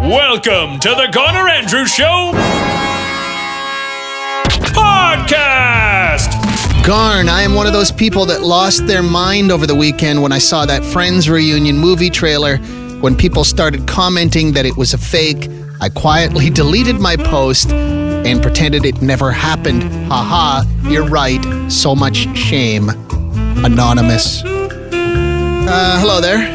Welcome to the Garner Andrews Show podcast. Garn, I am one of those people that lost their mind over the weekend when I saw that Friends reunion movie trailer. When people started commenting that it was a fake, I quietly deleted my post and pretended it never happened. Haha, you're right. So much shame. Anonymous. Uh, hello there.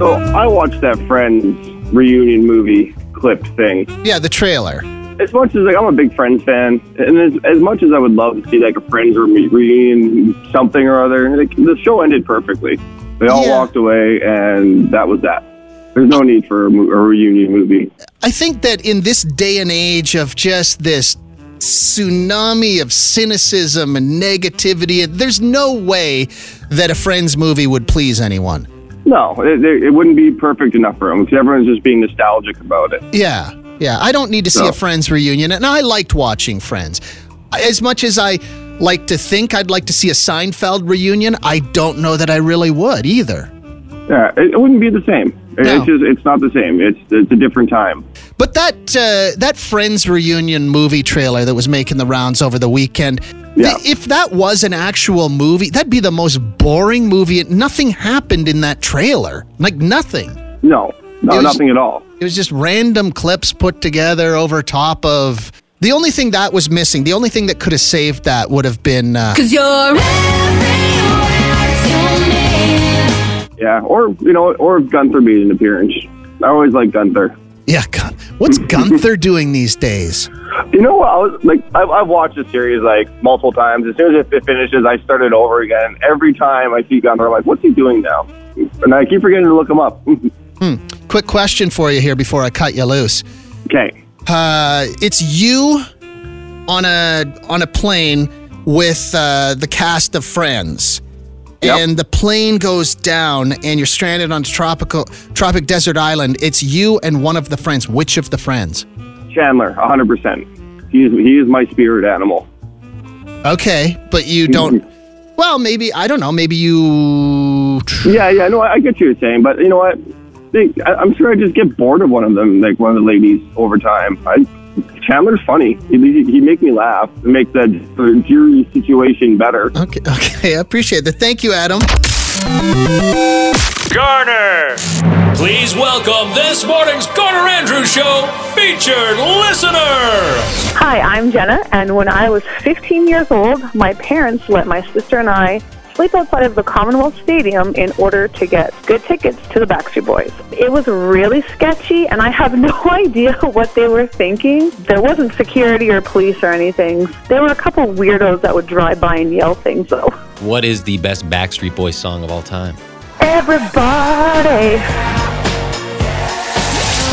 So I watched that Friends reunion movie clip thing. Yeah, the trailer. As much as like I'm a big Friends fan, and as, as much as I would love to see like a Friends re- reunion something or other, like, the show ended perfectly. They all Yeah. walked away, and that was that. There's no need for a, mo- a reunion movie. I think that in this day and age of just this tsunami of cynicism and negativity, there's no way that a Friends movie would please anyone. No, it, it wouldn't be perfect enough for them because everyone's just being nostalgic about it. Yeah, yeah. I don't need to see No. a Friends reunion, and I liked watching Friends. As much as I like to think I'd like to see a Seinfeld reunion, I don't know that I really would either. Yeah, it, it wouldn't be the same. It- No. It's just it's not the same. It's it's a different time. But that uh, that Friends reunion movie trailer that was making the rounds over the weekend, Yeah. th- if that was an actual movie, that'd be the most boring movie. Nothing happened in that trailer, like nothing. No, no, was- nothing at all. It was just random clips put together over top of. The only thing that was missing, the only thing that could have saved that would have been. Uh, Cause you're everywhere to me. Yeah, or you know, or Gunther made an appearance. I always like Gunther. yeah, God, what's Gunther doing these days? You know what? I was like, I've, I've watched the series like multiple times. As soon as it finishes, I start it over again. Every time I see Gunther, I'm like, what's he doing now? And I keep forgetting to look him up. Quick question for you here before I cut you loose. okay. Uh, it's you on a on a plane with uh, the cast of Friends, Yep. and the plane goes down, and you're stranded on a tropical tropic desert island. It's you and one of the friends. Which of the friends? Chandler, 100%. He is, he is my spirit animal. Okay, but you don't. Mm-hmm. Well, maybe I don't know. Maybe you. Yeah, yeah, no, I I get you're saying, but you know what? I, I'm sure I just get bored of one of them, like one of the ladies, over time. I, Chandler's funny. He, he, he make me laugh and make the, the jury situation better. Okay, okay, I appreciate that. Thank you, Adam. Garner. Please welcome this morning's Garner Andrews Show featured listener. Hi, I'm Jenna, and when I was 15 years old, my parents let my sister and I sleep outside of the Commonwealth Stadium in order to get good tickets to the Backstreet Boys. It was really sketchy, and I have no idea what they were thinking. There wasn't security or police or anything. There were a couple weirdos that would drive by and yell things, though. What is the best Backstreet Boys song of all time? Everybody.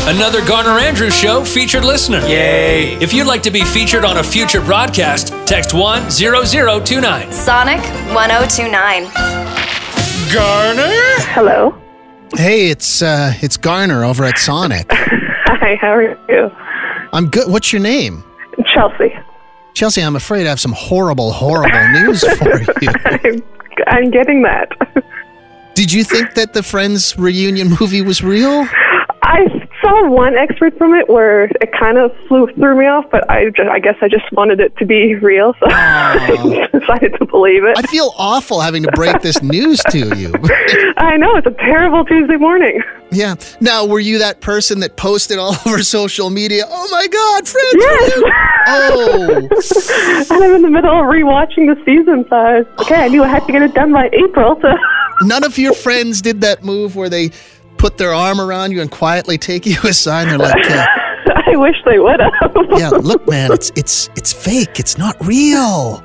Another Garner Andrews Show featured listener. Yay. If you'd like to be featured on a future broadcast, text 10029. Sonic 1029. Garner? Hello. Hey, it's uh, it's Garner over at Sonic. Hi, how are you? I'm good. What's your name? Chelsea. Chelsea, I'm afraid I have some horrible, horrible news for you. I'm, I'm getting that. Did you think that the Friends reunion movie was real? I saw one expert from it where it kind of flew through me off, but I, just, I guess I just wanted it to be real, so I decided to believe it. I feel awful having to break this news to you. I know it's a terrible Tuesday morning. yeah. Now, were you that person that posted all over social media? Oh my God, Friends! Yes, Oh, and I'm in the middle of rewatching the season, so I was, okay, I knew I had to get it done by April. So none of your friends did that move where they put their arm around you and quietly take you aside. And they're like, uh, I wish they would have. "Yeah, look, man, it's it's it's fake. It's not real."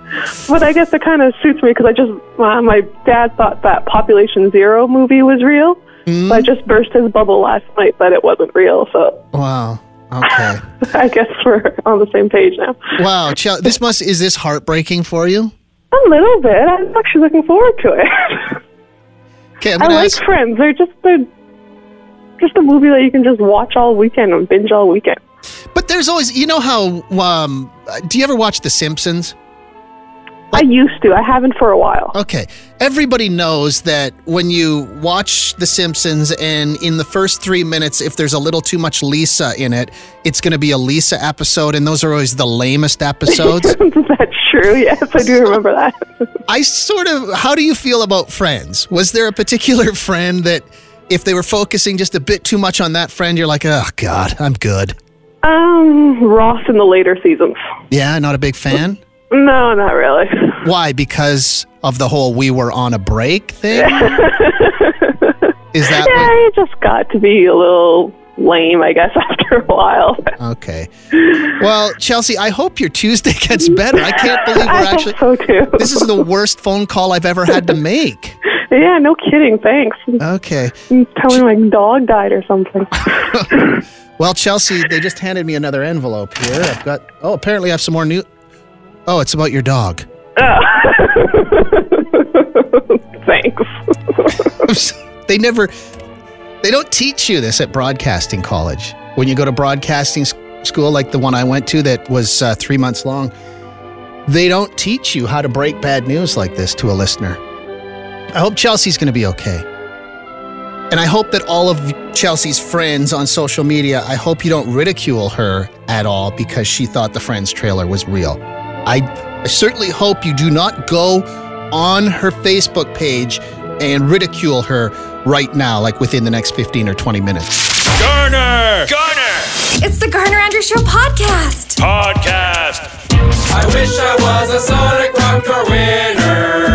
But I guess it kind of suits me because I just uh, my dad thought that Population Zero movie was real. So I just burst his bubble last night that it wasn't real. So Wow. Okay. I guess we're on the same page now. Wow. This must is this heartbreaking for you? A little bit. I'm actually looking forward to it. Okay, I like ask. Friends. They're just they're just a movie that you can just watch all weekend and binge all weekend. But there's always, you know how? Um, do you ever watch The Simpsons? I used to. I haven't for a while. Okay. Everybody knows that when you watch The Simpsons and in the first three minutes, if there's a little too much Lisa in it, it's going to be a Lisa episode, and those are always the lamest episodes. That's true. Yes, I do remember that. I sort of, how do you feel about Friends? Was there a particular friend that, if they were focusing just a bit too much on that friend, you're like, oh, God, I'm good? Um, Ross in the later seasons. Yeah, not a big fan? No, not really. Why? Because of the whole we were on a break thing? Is that what? Yeah, it just got to be a little lame, I guess, after a while. Okay. Well, Chelsea, I hope your Tuesday gets better. I can't believe we're I actually. hope so too. This is the worst phone call I've ever had to make. Yeah, no kidding. Thanks. Okay. Tell me my dog died or something. Well, Chelsea, they just handed me another envelope here. I've got. Oh, apparently I have some more new. Oh, it's about your dog. Oh. Thanks. they never. They don't teach you this at broadcasting college. When you go to broadcasting school, like the one I went to that was uh, three months long, they don't teach you how to break bad news like this to a listener. I hope Chelsea's going to be okay. And I hope that all of Chelsea's friends on social media, I hope you don't ridicule her at all because she thought the Friends trailer was real. I, I certainly hope you do not go on her Facebook page and ridicule her right now, like within the next 15 or 20 minutes. Garner! Garner! It's the Garner Andrews Show podcast. Podcast. I wish I was a Sonic Rocker winner.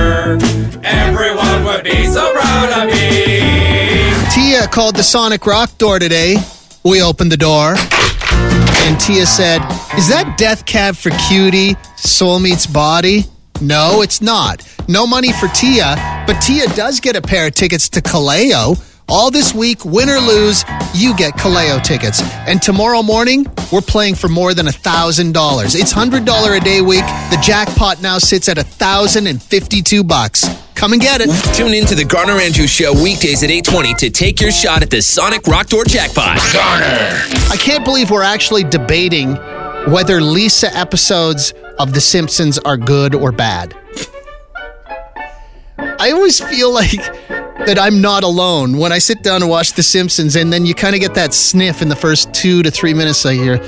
Called the Sonic Rock door today. We opened the door. And Tia said, Is that Death Cab for Cutie, Soul Meets Body? No, it's not. No money for Tia, but Tia does get a pair of tickets to Kaleo. All this week, win or lose, you get Kaleo tickets. And tomorrow morning, we're playing for more than $1,000. It's $100 a day week. The jackpot now sits at 1052 bucks. Come and get it. Tune in to the Garner Andrews Show weekdays at 820 to take your shot at the Sonic Rock Door jackpot. Garner. I can't believe we're actually debating whether Lisa episodes of The Simpsons are good or bad. I always feel like that I'm not alone when I sit down to watch The Simpsons, and then you kind of get that sniff in the first two to three minutes. I hear,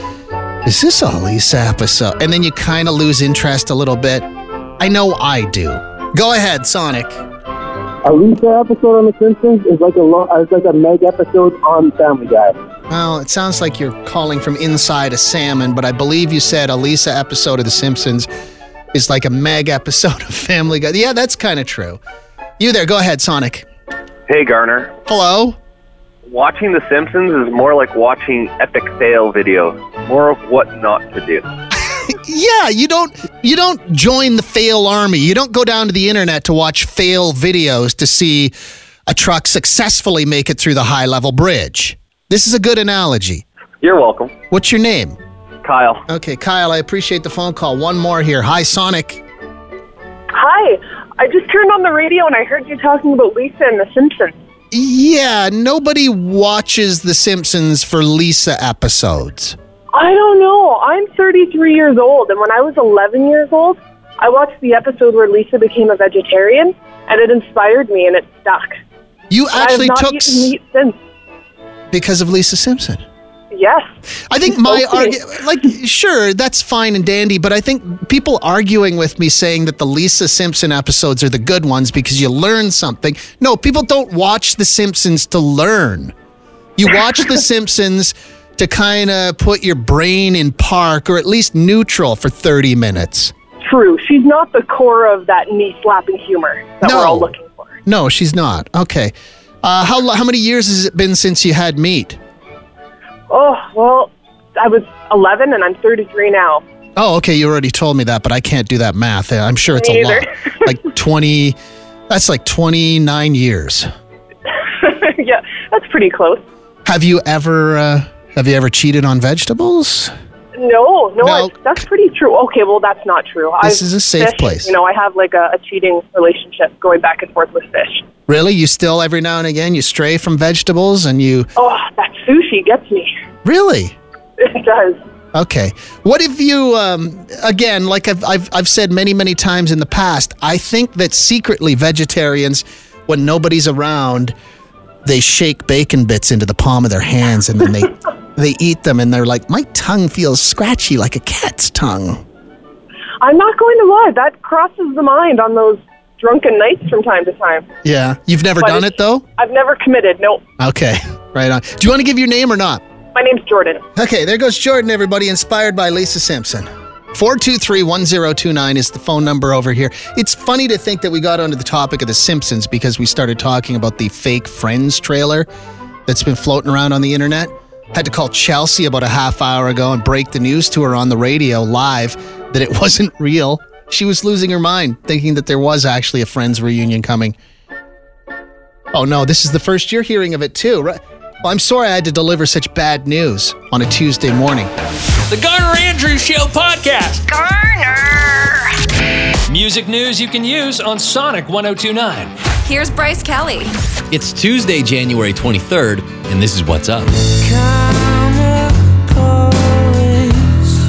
"Is this a Lisa episode?" And then you kind of lose interest a little bit. I know I do. Go ahead, Sonic. A Lisa episode on The Simpsons is like a lo- is like a Meg episode on Family Guy. Well, it sounds like you're calling from inside a salmon, but I believe you said a Lisa episode of The Simpsons is like a Meg episode of Family Guy. Yeah, that's kind of true. You there, go ahead, Sonic. Hey Garner, Hello? watching The Simpsons is more like watching epic fail videos. More of what not to do. Yeah, you don't you don't join the fail army. You don't go down to the internet to watch fail videos to see a truck successfully make it through the high level bridge. This is a good analogy. You're welcome, What's your name? Kyle. Okay, Kyle, I appreciate the phone call. One more here. Hi, Sonic. Hi. I just turned on the radio and I heard you talking about Lisa and The Simpsons. Yeah, nobody watches The Simpsons for Lisa episodes. I don't know. I'm 33 years old, and when I was 11 years old, I watched the episode where Lisa became a vegetarian, and it inspired me, and it stuck. You actually I have not took eaten meat since. because of Lisa Simpson. Yes. I think my Okay. argu- like sure that's fine and dandy, but I think people arguing with me saying that the Lisa Simpson episodes are the good ones because you learn something. No, people don't watch The Simpsons to learn. You watch The Simpsons to kind of put your brain in park or at least neutral for 30 minutes. True. She's not the core of that knee slapping humor that No. we're all looking for. No, she's not. Okay. Uh, how how many years has it been since you had meat? Oh, well, I was 11 and I'm 33 now. Oh, okay. You already told me that, but I can't do that math. Uh, I'm sure it's a lot. like 20, that's like 29 years. yeah, that's pretty close. Have you ever, uh, have you ever cheated on vegetables? No, no, No. That's pretty true. Okay, well, that's not true. This I've is a safe fished, place. You know, I have like a, a cheating relationship going back and forth with fish. Really? You still, every now and again, you stray from vegetables and you, Oh, that sushi gets me. really? It does. Okay. What if you, um, again, like I've, I've, I've said many, many times in the past, I think that secretly vegetarians, when nobody's around, they shake bacon bits into the palm of their hands and then they, they eat them and they're like, my tongue feels scratchy like a cat's tongue. I'm not going to lie, that crosses the mind on those drunken nights from time to time. Yeah. You've never But done it though? I've never committed. No, Okay. Right on. Do you want to give your name or not? my name's Jordan. Okay, there goes Jordan, everybody, inspired by Lisa Simpson. 423 1029 is the phone number over here. It's funny to think that we got onto the topic of The Simpsons because we started talking about the fake Friends trailer that's been floating around on the internet. Had to call Chelsea about a half hour ago and break the news to her on the radio live that it wasn't real. She was losing her mind, thinking that there was actually a Friends reunion coming. Oh no, this is the first you're hearing of it too, right? Well, I'm sorry I had to deliver such bad news on a Tuesday morning. The Garner Andrews Show podcast. Garner! Music news you can use on Sonic 1029. Here's Bryce Kelly. It's Tuesday, January 23rd, and this is what's up.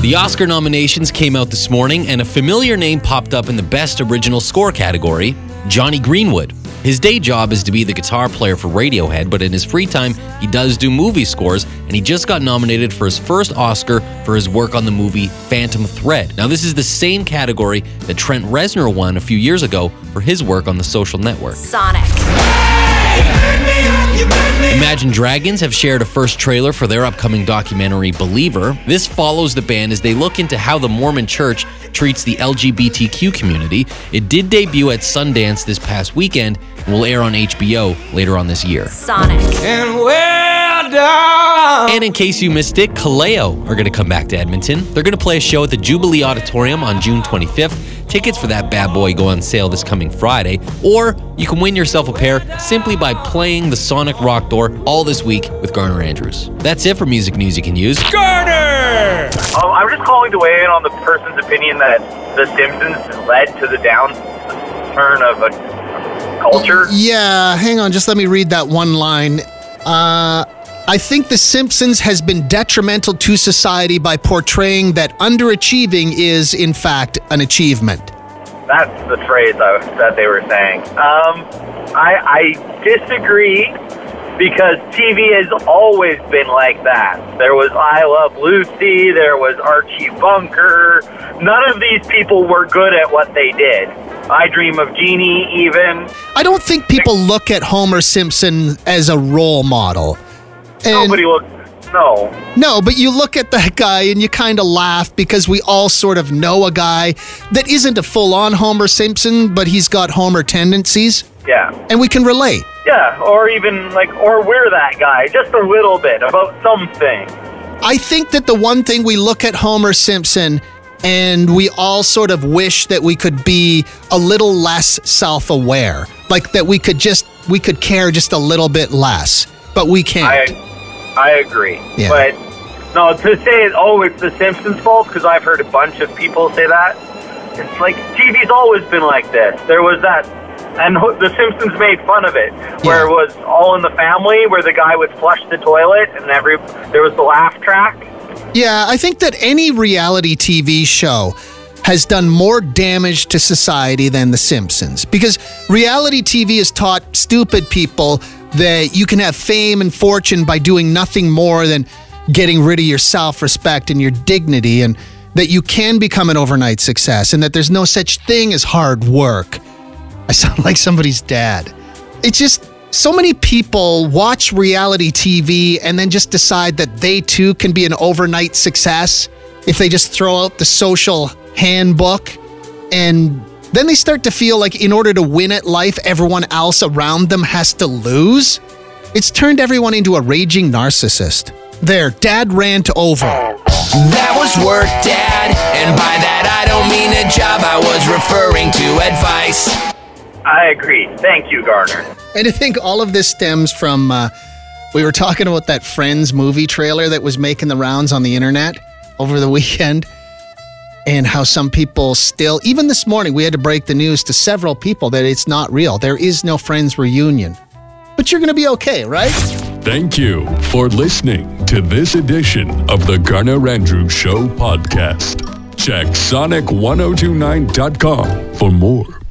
The Oscar nominations came out this morning, and a familiar name popped up in the Best Original Score category Jonny Greenwood. His day job is to be the guitar player for Radiohead, but in his free time, he does do movie scores, and he just got nominated for his first Oscar for his work on the movie Phantom Thread. Now, this is the same category that Trent Reznor won a few years ago for his work on the social network. Sonic. Imagine Dragons have shared a first trailer for their upcoming documentary Believer. This follows the band as they look into how the Mormon church treats the LGBTQ community. It did debut at Sundance this past weekend and will air on HBO later on this year. Sonic. And well done. And in case you missed it, Kaleo are going to come back to Edmonton. They're going to play a show at the Jubilee Auditorium on June 25th. Tickets for that bad boy go on sale this coming Friday, or you can win yourself a pair simply by playing the Sonic Rock Door all this week with Garner Andrews. That's it for music news you can use. Garner! Um, I'm just calling to weigh in on the person's opinion that The Simpsons led to the downturn of a culture. Yeah, hang on, just let me read that one line. Uh, I think The Simpsons has been detrimental to society by portraying that underachieving is, in fact, an achievement. That's the phrase I, that they were saying. Um, I, I disagree because TV has always been like that. There was I Love Lucy, there was Archie Bunker. None of these people were good at what they did. I Dream of Jeannie, even. I don't think people look at Homer Simpson as a role model. And Nobody looked. No. no, but you look at that guy and you kind of laugh because we all sort of know a guy that isn't a full on Homer Simpson, but he's got Homer tendencies, Yeah. and we can relate. Yeah, or even like, or we're that guy, just a little bit about something. I think that the one thing we look at Homer Simpson and we all sort of wish that we could be a little less self-aware. Like that we could just we could care just a little bit less. But we can't. I, I agree. Yeah. But no, to say oh it's the Simpsons' fault because I've heard a bunch of people say that. It's like TV's always been like this. There was that, and the Simpsons made fun of it, where it was All in the Family, where the guy would flush the toilet, and every there was the laugh track. Yeah, I think that any reality TV show has done more damage to society than The Simpsons because reality TV has taught stupid people that you can have fame and fortune by doing nothing more than getting rid of your self respect and your dignity, and that you can become an overnight success, and that there's no such thing as hard work. I sound like somebody's dad. It's just so many people watch reality TV and then just decide that they too can be an overnight success if they just throw out the social handbook and then they start to feel like in order to win at life, everyone else around them has to lose. It's turned everyone into a raging narcissist. There, dad rant over. That was work, Dad. And by that, I don't mean a job. I was referring to advice. I agree. Thank you, Garner. And I think all of this stems from uh, we were talking about that Friends movie trailer that was making the rounds on the internet over the weekend, and how some people still, even this morning, we had to break the news to several people that it's not real. There is no Friends reunion. But you're going to be okay, right? Thank you for listening to this edition of the Garner Andrews Show podcast. Check sonic1029.com for more.